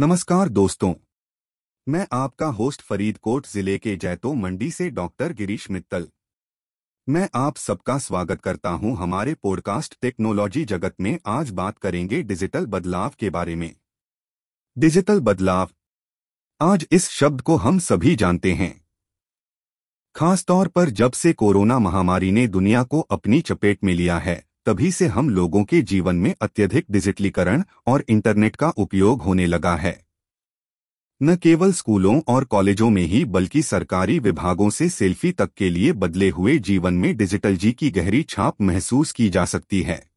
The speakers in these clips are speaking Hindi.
नमस्कार दोस्तों। मैं आपका होस्ट फरीदकोट ज़िले के जैतो मंडी से डॉक्टर गिरीश मित्तल। मैं आप सबका स्वागत करता हूँ हमारे पॉडकास्ट टेक्नोलॉजी जगत में आज बात करेंगे डिजिटल बदलाव के बारे में। डिजिटल बदलाव। आज इस शब्द को हम सभी जानते हैं। खासतौर पर जब से कोरोना महामारी ने दुनिया को अपनी चपेट में लिया है तभी से हम लोगों के जीवन में अत्यधिक डिजिटलीकरण और इंटरनेट का उपयोग होने लगा है। न केवल स्कूलों और कॉलेजों में ही बल्कि सरकारी विभागों से सेल्फी तक के लिए बदले हुए जीवन में डिजिटल जी की गहरी छाप महसूस की जा सकती है।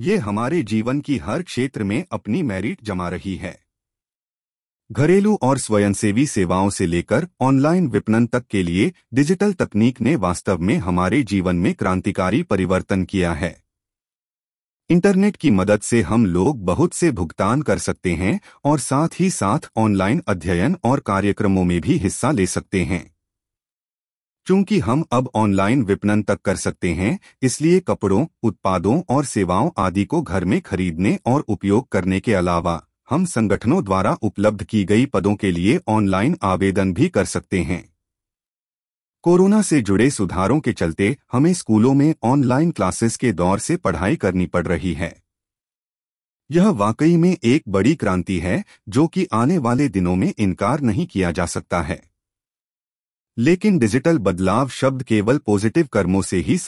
ये हमारे जीवन की हर क्षेत्र में अपनी मेरिट जमा रही है। घरेलू और स्वयंसेवी सेवाओं से लेकर ऑनलाइन विपणन तक के लिए डिजिटल तकनीक ने वास्तव में हमारे जीवन में क्रांतिकारी परिवर्तन किया है। इंटरनेट की मदद से हम लोग बहुत से भुगतान कर सकते हैं और साथ ही साथ ऑनलाइन अध्ययन और कार्यक्रमों में भी हिस्सा ले सकते हैं। चूँकि हम अब ऑनलाइन विपणन तक कर सकते हैं, इसलिए कपड़ों, उत्पादों और सेवाओं आदि को घर में खरीदने और उपयोग करने के अलावा हम संगठनों द्वारा उपलब्ध की गई पदों के लिए ऑनलाइन आवेदन भी कर सकते हैं। कोरोना से जुड़े सुधारों के चलते हमें स्कूलों में ऑनलाइन क्लासेस के दौर से पढ़ाई करनी पड़ रही है। यह वाकई में एक बड़ी क्रांति है, जो कि आने वाले दिनों में इनकार नहीं किया जा सकता है। लेकिन डिजिटल बदलाव शब्द केवल पॉजिटिव कर्मों से ही